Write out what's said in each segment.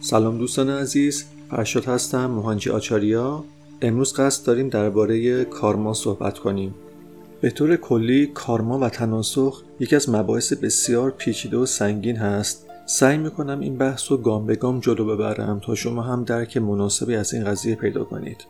سلام دوستان عزیز فرشاد هستم موهانجی آچاریا. امروز قصد داریم درباره کارما صحبت کنیم. به طور کلی کارما و تناسخ یکی از مباحث بسیار پیچیده و سنگین هست. سعی می‌کنم این بحث رو گام به گام جلو ببرم تا شما هم درک مناسبی از این قضیه پیدا کنید.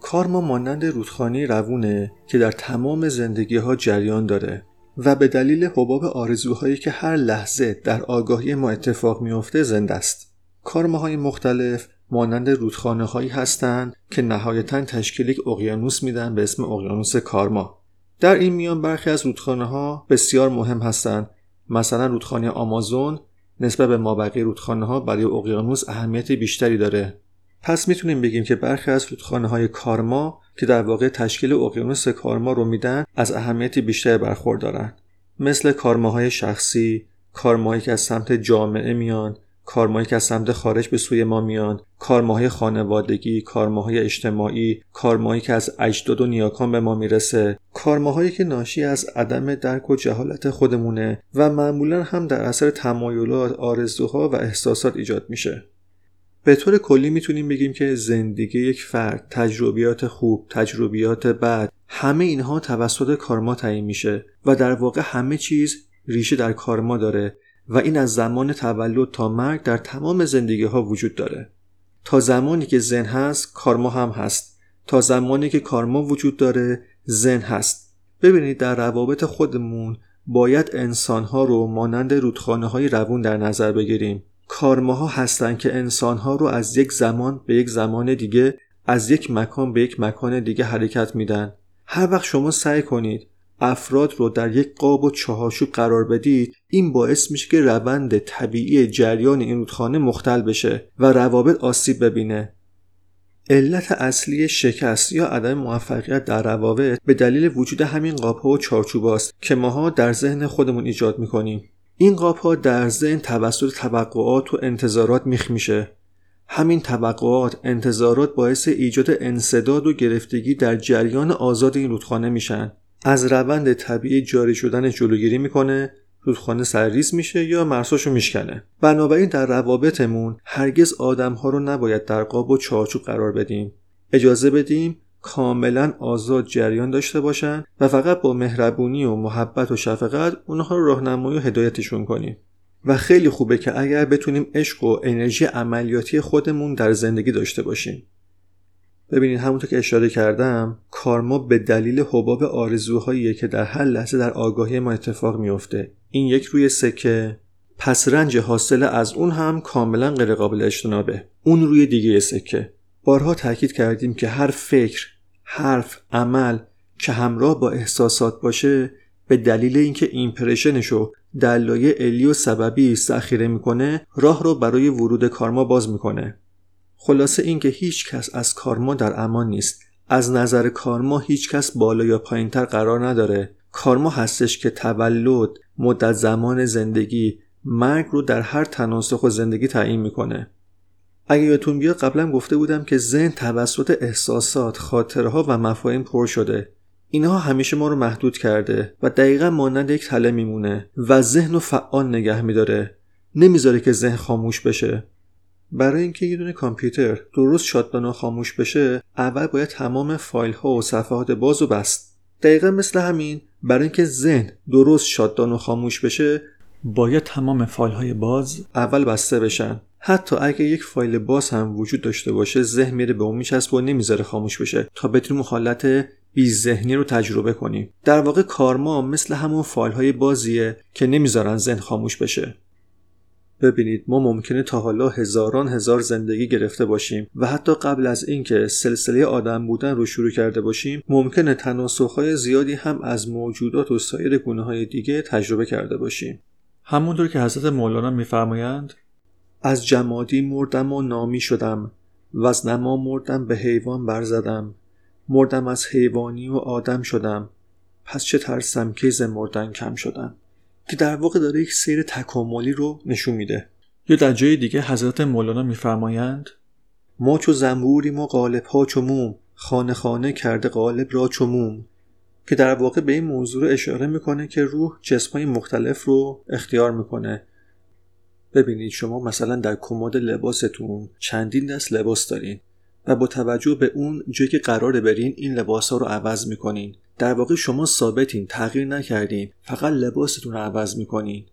کارما مانند رودخانه روونه که در تمام زندگی ها جریان داره. و به دلیل حباب آرزوهایی که هر لحظه در آگاهی ما اتفاق میافته زنده است. کارماهای مختلف مانند رودخانه هایی هستند که نهایتا تشکیل یک اقیانوس میدن به اسم اقیانوس کارما. در این میان برخی از رودخانه ها بسیار مهم هستند. مثلا رودخانه آمازون نسبت به مابقی رودخانه ها برای اقیانوس اهمیت بیشتری داره. پس می‌تونیم بگیم که برخی از رودخانه های کارما که در واقع تشکیل اقیانوس کارما رو میدن از اهمیت بیشتر برخوردارن. مثل کارماهای شخصی کارماهایی که از سمت جامعه میان کارماهایی که از سمت خارج به سوی ما میان کارماهای خانوادگی کارماهای اجتماعی کارماهایی که از اجداد و نیاکان به ما می‌رسه کارماهایی که ناشی از عدم درک و جهالت خودمونه و معمولا هم در اثر تمایلات آرزوها و احساسات ایجاد میشه. به طور کلی می‌تونیم بگیم که زندگی یک فرد تجربیات خوب تجربیات بد همه اینها توسط کارما تعیین میشه و در واقع همه چیز ریشه در کارما داره و این از زمان تولد تا مرگ در تمام زندگی ها وجود داره. تا زمانی که زن هست کارما هم هست. تا زمانی که کارما وجود داره زن هست. ببینید در روابط خودمون باید انسانها رو مانند رودخانه های روون در نظر بگیریم. کارماها هستند که انسانها رو از یک زمان به یک زمان دیگه از یک مکان به یک مکان دیگه حرکت میدن. هر وقت شما سعی کنید افراد رو در یک قاب و چهارچوب قرار بدید این باعث میشه که روند طبیعی جریان این رودخانه مختل بشه و روابط آسیب ببینه. علت اصلی شکست یا عدم موفقیت در روابط به دلیل وجود همین قاب و چارچوب است که ماها در ذهن خودمون ایجاد می‌کنیم. این قاب ها در ذهن توسط توقعات و انتظارات میخ میشه. همین توقعات انتظارات باعث ایجاد انصداد و گرفتگی در جریان آزاد این رودخانه میشن. از روند طبیعی جاری شدن جلوگیری می‌کنه رودخانه سرریز میشه یا مرساشو میشکنه. بنابراین در روابطمون هرگز آدم ها رو نباید در قاب و چارچوب قرار بدیم. اجازه بدیم کاملا آزاد جریان داشته باشن و فقط با مهربونی و محبت و شفقت اونها رو راهنمایی و هدایتشون کنیم. و خیلی خوبه که اگر بتونیم عشق و انرژی عملیاتی خودمون در زندگی داشته باشیم. ببینید همونطور که اشاره کردم کارما به دلیل حباب آرزوهایی که در هر لحظه در آگاهی ما اتفاق میافته. این یک روی سکه. پس رنج حاصل از اون هم کاملا غیرقابل اجتنابه. اون روی دیگه سکه. بارها تاکید کردیم که هر فکر، حرف، عمل که همراه با احساسات باشه به دلیل اینکه ایمپرشنشو در لایه علی و سببی ذخیره می‌کنه راه رو برای ورود کارما باز می‌کنه. خلاصه اینکه هیچ کس از کارما در امان نیست. از نظر کارما هیچ کس بالا یا پایینتر قرار نداره. کارما هستش که تولد مدت زمان زندگی مرگ رو در هر تناسخ و زندگی تعیین می‌کنه. اگه یادتون بیاد قبلا گفته بودم که ذهن توسط احساسات، خاطرها و مفاهیم پر شده. اینها همیشه ما رو محدود کرده و دقیقا مانند یک تله میمونه و ذهن رو فعال نگه میداره. نمی‌ذاره که ذهن خاموش بشه. برای اینکه یه دونه کامپیوتر درست شاتدان و خاموش بشه اول باید تمام فایل ها و صفحات باز و بست دقیقا مثل همین برای اینکه ذهن درست شاتدان و خاموش بشه باید تمام فایل های باز اول بسته بشن حتی اگه یک فایل باز هم وجود داشته باشه ذهن میره به اون میچسبه و نمی‌ذاره خاموش بشه. تا بتونیم حالت بی ذهنی رو تجربه کنیم. در واقع کارما مثل همون فایل های بازیه که نمی‌ذارن ذهن خاموش بشه. ببینید ما ممکنه تا حالا هزاران هزار زندگی گرفته باشیم و حتی قبل از اینکه سلسله آدم بودن رو شروع کرده باشیم ممکنه تناسخهای زیادی هم از موجودات و سایر گونه های دیگه تجربه کرده باشیم. همونطور که حضرت مولانا میفرمایند از جمادی مردم و نامی شدم و از نما مردم به حیوان برزدم. مردم از حیوانی و آدم شدم. پس چه ترسم که ز مردن کم شدم. که در واقع داره یک سیر تکاملی رو نشون میده. یا در جای دیگه حضرت مولانا میفرمایند؟ ما چو زنبوریم و قالب ها چو موم خانه خانه کرده قالب را چو موم. که در واقع به این موضوع رو اشاره می‌کنه که روح جسمهای مختلف رو اختیار می‌کنه. ببینید شما مثلا در کمد لباستون چندین دست لباس دارین و با توجه به اون جایی که قراره برین این لباس ها رو عوض می‌کنین. در واقع شما ثابتین تغییر نکردین فقط لباستون رو عوض می‌کنین.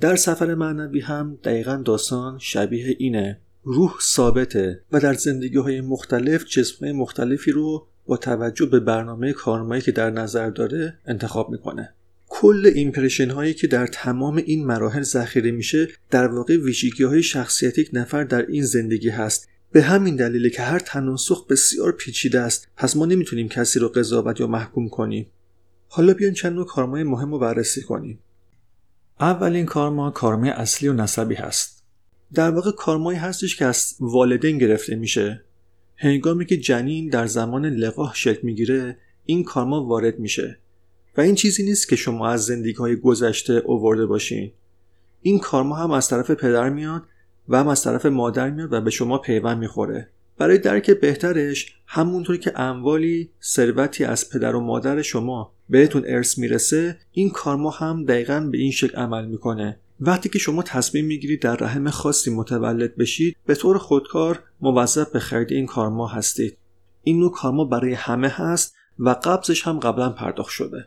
در سفر معنوی هم دقیقا داستان شبیه اینه. روح ثابته و در زندگی های مختلف جسم مختلفی رو با توجه به برنامه کارمایی که در نظر داره انتخاب می‌کنه. کل ایمپرشن هایی که در تمام این مراحل ذخیره میشه در واقع ویژگی های شخصیت یک نفر در این زندگی هست. به همین دلیله که هر تناسخ بسیار پیچیده است پس ما نمی‌تونیم کسی رو قضاوت یا محکوم کنیم. حالا بیاین چند نوع کارمای مهم رو بررسی کنیم. اولین کارما کارمای اصلی و نسبی هست. در واقع کارمایی هستش که از والدین گرفته میشه. هنگامی که جنین در زمان لقاح شکل می‌گیره این کارما وارد میشه. و این چیزی نیست که شما از زندگی های گذشته اوورده باشین. این کارما هم از طرف پدر میاد و هم از طرف مادر میاد و به شما پیوند می‌خوره. برای درک بهترش همونطوری که اموالی ثروتی از پدر و مادر شما بهتون ارث می‌رسه این کارما هم دقیقا به این شکل عمل می‌کنه. وقتی که شما تصمیم می‌گیرید در رحم خاصی متولد بشید به طور خودکار موظف به خرید این کارما هستید. این نوع کارما برای همه هست و قبضش هم قبلا پرداخت شده.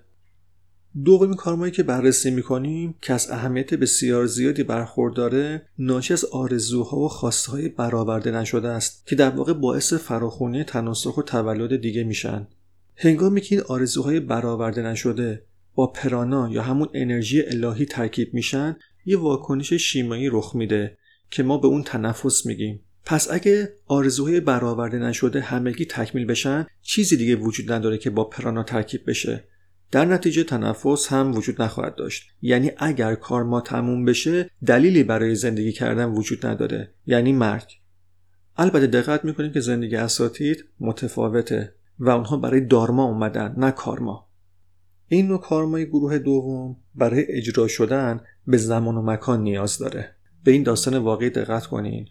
دومین کارمایی که بررسی می‌کنیم که از اهمیت بسیار زیادی برخورداره ناشی از آرزوها و خواستهای برآورده نشده است که در واقع باعث فراخونی تناسخ و تولد دیگه میشن. هنگامی که این آرزوهای برآورده نشده با پرانا یا همون انرژی الهی ترکیب میشن یه واکنش شیمایی رخ میده که ما به اون تنفس میگیم. پس اگه آرزوهای برآورده نشده همگی تکمیل بشن چیزی دیگه وجود نداره که با پرانا ترکیب بشه. در نتیجه تنفس هم وجود نخواهد داشت. یعنی اگر کار ما تموم بشه دلیلی برای زندگی کردن وجود نداره. یعنی مرگ. البته دقت می‌کنیم که زندگی اساتید متفاوته و اونها برای دارما اومدن نه کارما. این نوع کارمای گروه دوم برای اجرا شدن به زمان و مکان نیاز داره. به این داستان واقعی دقت کنین.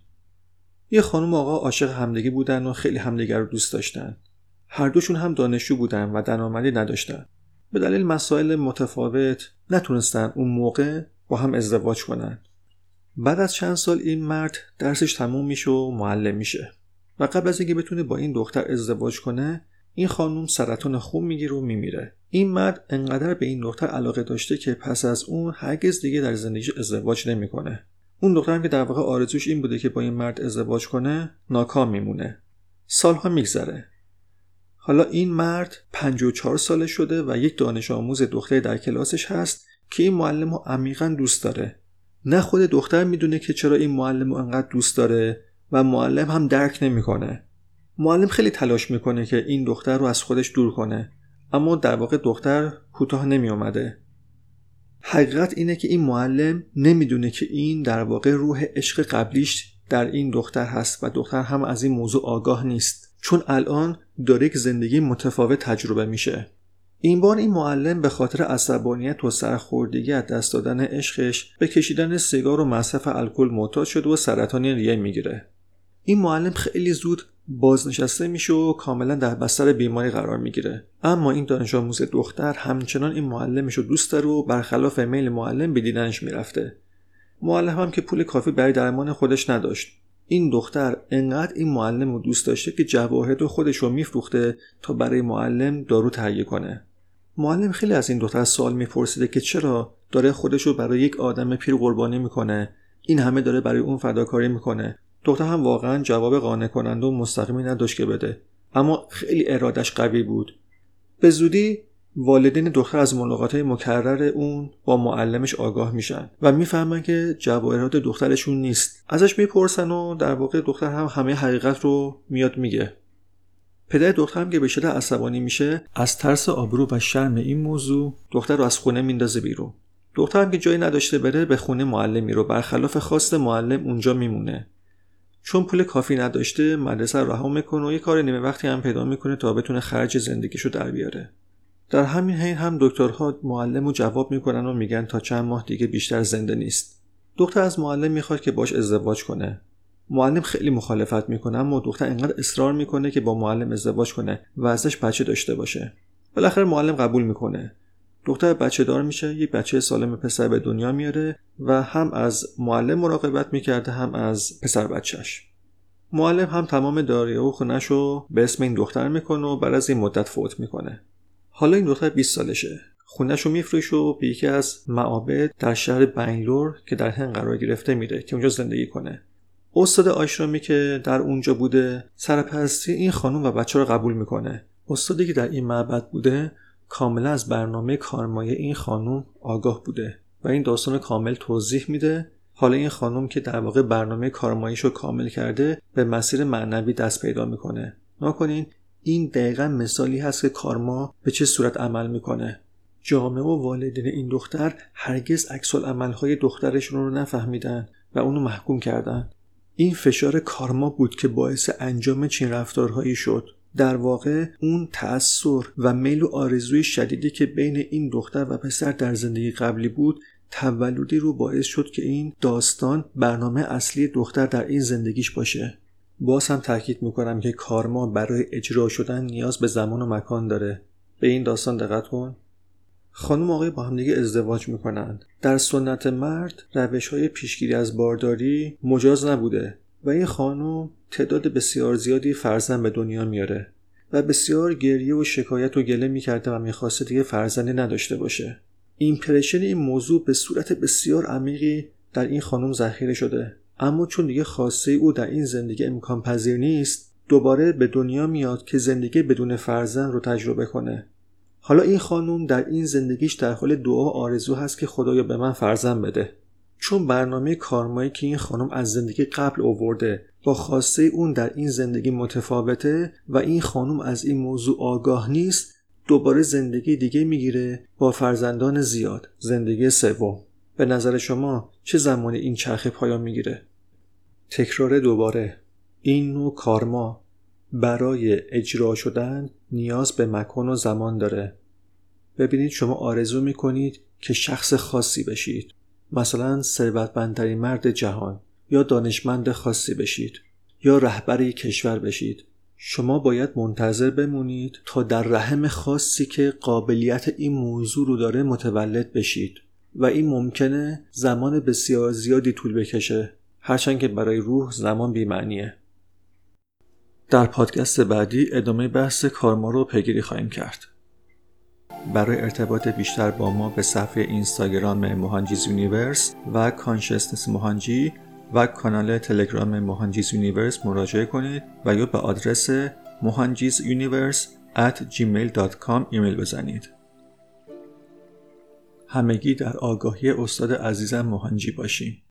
یه خانم آقا عاشق همدیگه بودن و خیلی همدیگه رو دوست داشتن. هر دوشون هم دانشجو بودن و درآمدی نداشتن. به دلیل مسائل متفاوت نتونستن اون موقع با هم ازدواج کنن. بعد از چند سال این مرد درسش تموم میشه و معلم میشه و قبل از اینکه بتونه با این دختر ازدواج کنه این خانم سرطان خون می‌گیره و میمیره. این مرد انقدر به این دختر علاقه داشته که پس از اون هرگز دیگه در زندگیش ازدواج نمی‌کنه. اون دختر هم که در واقع آرزوش این بوده که با این مرد ازدواج کنه ناکام میمونه. سالها میگذره. حالا این مرد 54 ساله شده و یک دانش آموز دختری در کلاسش هست که این معلم رو عمیقا دوست داره. نه خود دختر می‌دونه که چرا این معلم رو انقدر دوست داره و معلم هم درک نمی‌کنه. معلم خیلی تلاش می‌کنه که این دختر رو از خودش دور کنه اما در واقع دختر کوتاه نمی اومده حقیقت اینه که این معلم نمی‌دونه که این در واقع روح عشق قبلیش در این دختر هست و دختر هم از این موضوع آگاه نیست. چون الان داره یک زندگی متفاوت تجربه میشه. این بار این معلم به خاطر عصبانیت و سرخوردگی از دست دادن عشقش به کشیدن سیگار و مصرف الکل معتاد شده و سرطان ریه می‌گیره. این معلم خیلی زود بازنشسته میشه و کاملا در بستر بیماری قرار می‌گیره. اما این دانش آموز دختر همچنان این معلمش رو دوست داره و برخلاف میل معلم به دیدنش می‌رفته. معلم هم که پول کافی برای درمان خودش نداشت. این دختر انقدر این معلم رو دوست داشته که جواهر خودش رو میفروخته تا برای معلم دارو تهیه کنه. معلم خیلی از این دختر سوال میپرسیده که چرا داره خودش رو برای یک آدم پیر قربانی می‌کنه؟ این همه داره برای اون فداکاری می‌کنه. دختر هم واقعا جواب قانع کننده و مستقیمی نداشت که بده. اما خیلی ارادش قوی بود. به زودی والدین دختر از ملاقات مکرر اون با معلمش آگاه میشن و می‌فهمن که جواهرات دخترشون نیست. ازش می‌پرسن و در واقع دختر هم همه حقیقت رو میاد میگه. پدر دختر هم که به شدت عصبانی میشه از ترس آبرو و شرم این موضوع دختر رو از خونه میندازه بیرون. دختر هم که جایی نداشته بره به خونه معلمی رو برخلاف خواست معلم اونجا میمونه. چون پول کافی نداشته مدرسه رها می‌کنه و یه کار نیمه وقتی هم پیدا می‌کنه تا بتونه خرج زندگیشو در بیاره. در همین حین هم دکترها معلم رو جواب می‌کنن و میگن تا چند ماه دیگه بیشتر زنده نیست. دختر از معلم می‌خواد که باش ازدواج کنه. معلم خیلی مخالفت می‌کنه اما دختر انقدر اصرار می‌کنه که با معلم ازدواج کنه و ازش بچه داشته باشه. بالاخره معلم قبول می‌کنه. دختر بچه دار میشه یک بچه سالم پسر به دنیا میاره و هم از معلم مراقبت می‌کرده هم از پسر بچهش. معلم هم تمام داریه و خونش رو به اسم این دختر می‌کنه و بعد از این مدت فوت می‌کنه. حالا این دختر 20 سالشه. خونش رو میفروش و به یکی از معابد در شهر بنگلور که در هند قرار گرفته میره که اونجا زندگی کنه. استاد آشرامی که در اونجا بوده سرپرستی این خانم و بچه رو قبول می‌کنه. استادی که در این معبد بوده کاملا از برنامه کارمایه این خانم آگاه بوده و این داستان کامل توضیح میده. حالا این خانم که در واقع برنامه کارماییش رو کامل کرده به مسیر معنوی دست پیدا می‌کنه. نکنین این دقیقا مثالی هست که کارما به چه صورت عمل می‌کنه. جامعه و والدین این دختر هرگز عکس عملهای دخترشون رو نفهمیدن و اونو محکوم کردن. این فشار کارما بود که باعث انجام چین رفتارهایی شد. در واقع اون تأثیر و میل و آرزوی شدیدی که بین این دختر و پسر در زندگی قبلی بود تولدی رو باعث شد که این داستان برنامه اصلی دختر در این زندگیش باشه. باز هم تاکید می‌کنم که کارما برای اجرا شدن نیاز به زمان و مکان داره. به این داستان دقت کن. خانم آقای با همدیگه ازدواج می‌کنند. در سنت مرد روش های پیشگیری از بارداری مجاز نبوده و این خانم تعداد بسیار زیادی فرزند به دنیا میاره و بسیار گریه و شکایت و گله می‌کرده و می‌خواسته دیگه فرزندی نداشته باشه. ایمپرشن این موضوع به صورت بسیار عمیقی در این خانم ذخیره شده. اما چون دیگه خواسته او در این زندگی امکان پذیر نیست دوباره به دنیا میاد که زندگی بدون فرزند رو تجربه کنه. حالا این خانم در این زندگیش در حال دعا آرزو هست که خدایا به من فرزند بده. چون برنامه کارمایی که این خانم از زندگی قبل اوورده با خواسته اون در این زندگی متفاوته و این خانم از این موضوع آگاه نیست دوباره زندگی دیگه می‌گیره با فرزندان زیاد. زندگی سوم. به نظر شما چه زمانی این چرخه پایان می‌گیره؟ تکرار دوباره. این نوع کارما برای اجرا شدن نیاز به مکان و زمان داره. ببینید شما آرزو می‌کنید که شخص خاصی بشید. مثلا ثروتمندترین مرد جهان یا دانشمند خاصی بشید یا رهبری کشور بشید. شما باید منتظر بمونید تا در رحم خاصی که قابلیت این موضوع رو داره متولد بشید. و این ممکنه زمان بسیار زیادی طول بکشه هرچند که برای روح زمان بیمعنیه در پادکست بعدی ادامه بحث کارما رو پیگیری خواهیم کرد. برای ارتباط بیشتر با ما به صفحه اینستاگرام Mohanji's Universe و Consciousness Mohanji و کانال تلگرام Mohanji's Universe مراجعه کنید و یا به آدرس Mohanji's Universe at gmail.com ایمیل بزنید. همگی در آگاهی استاد عزیزم مهانجی باشیم.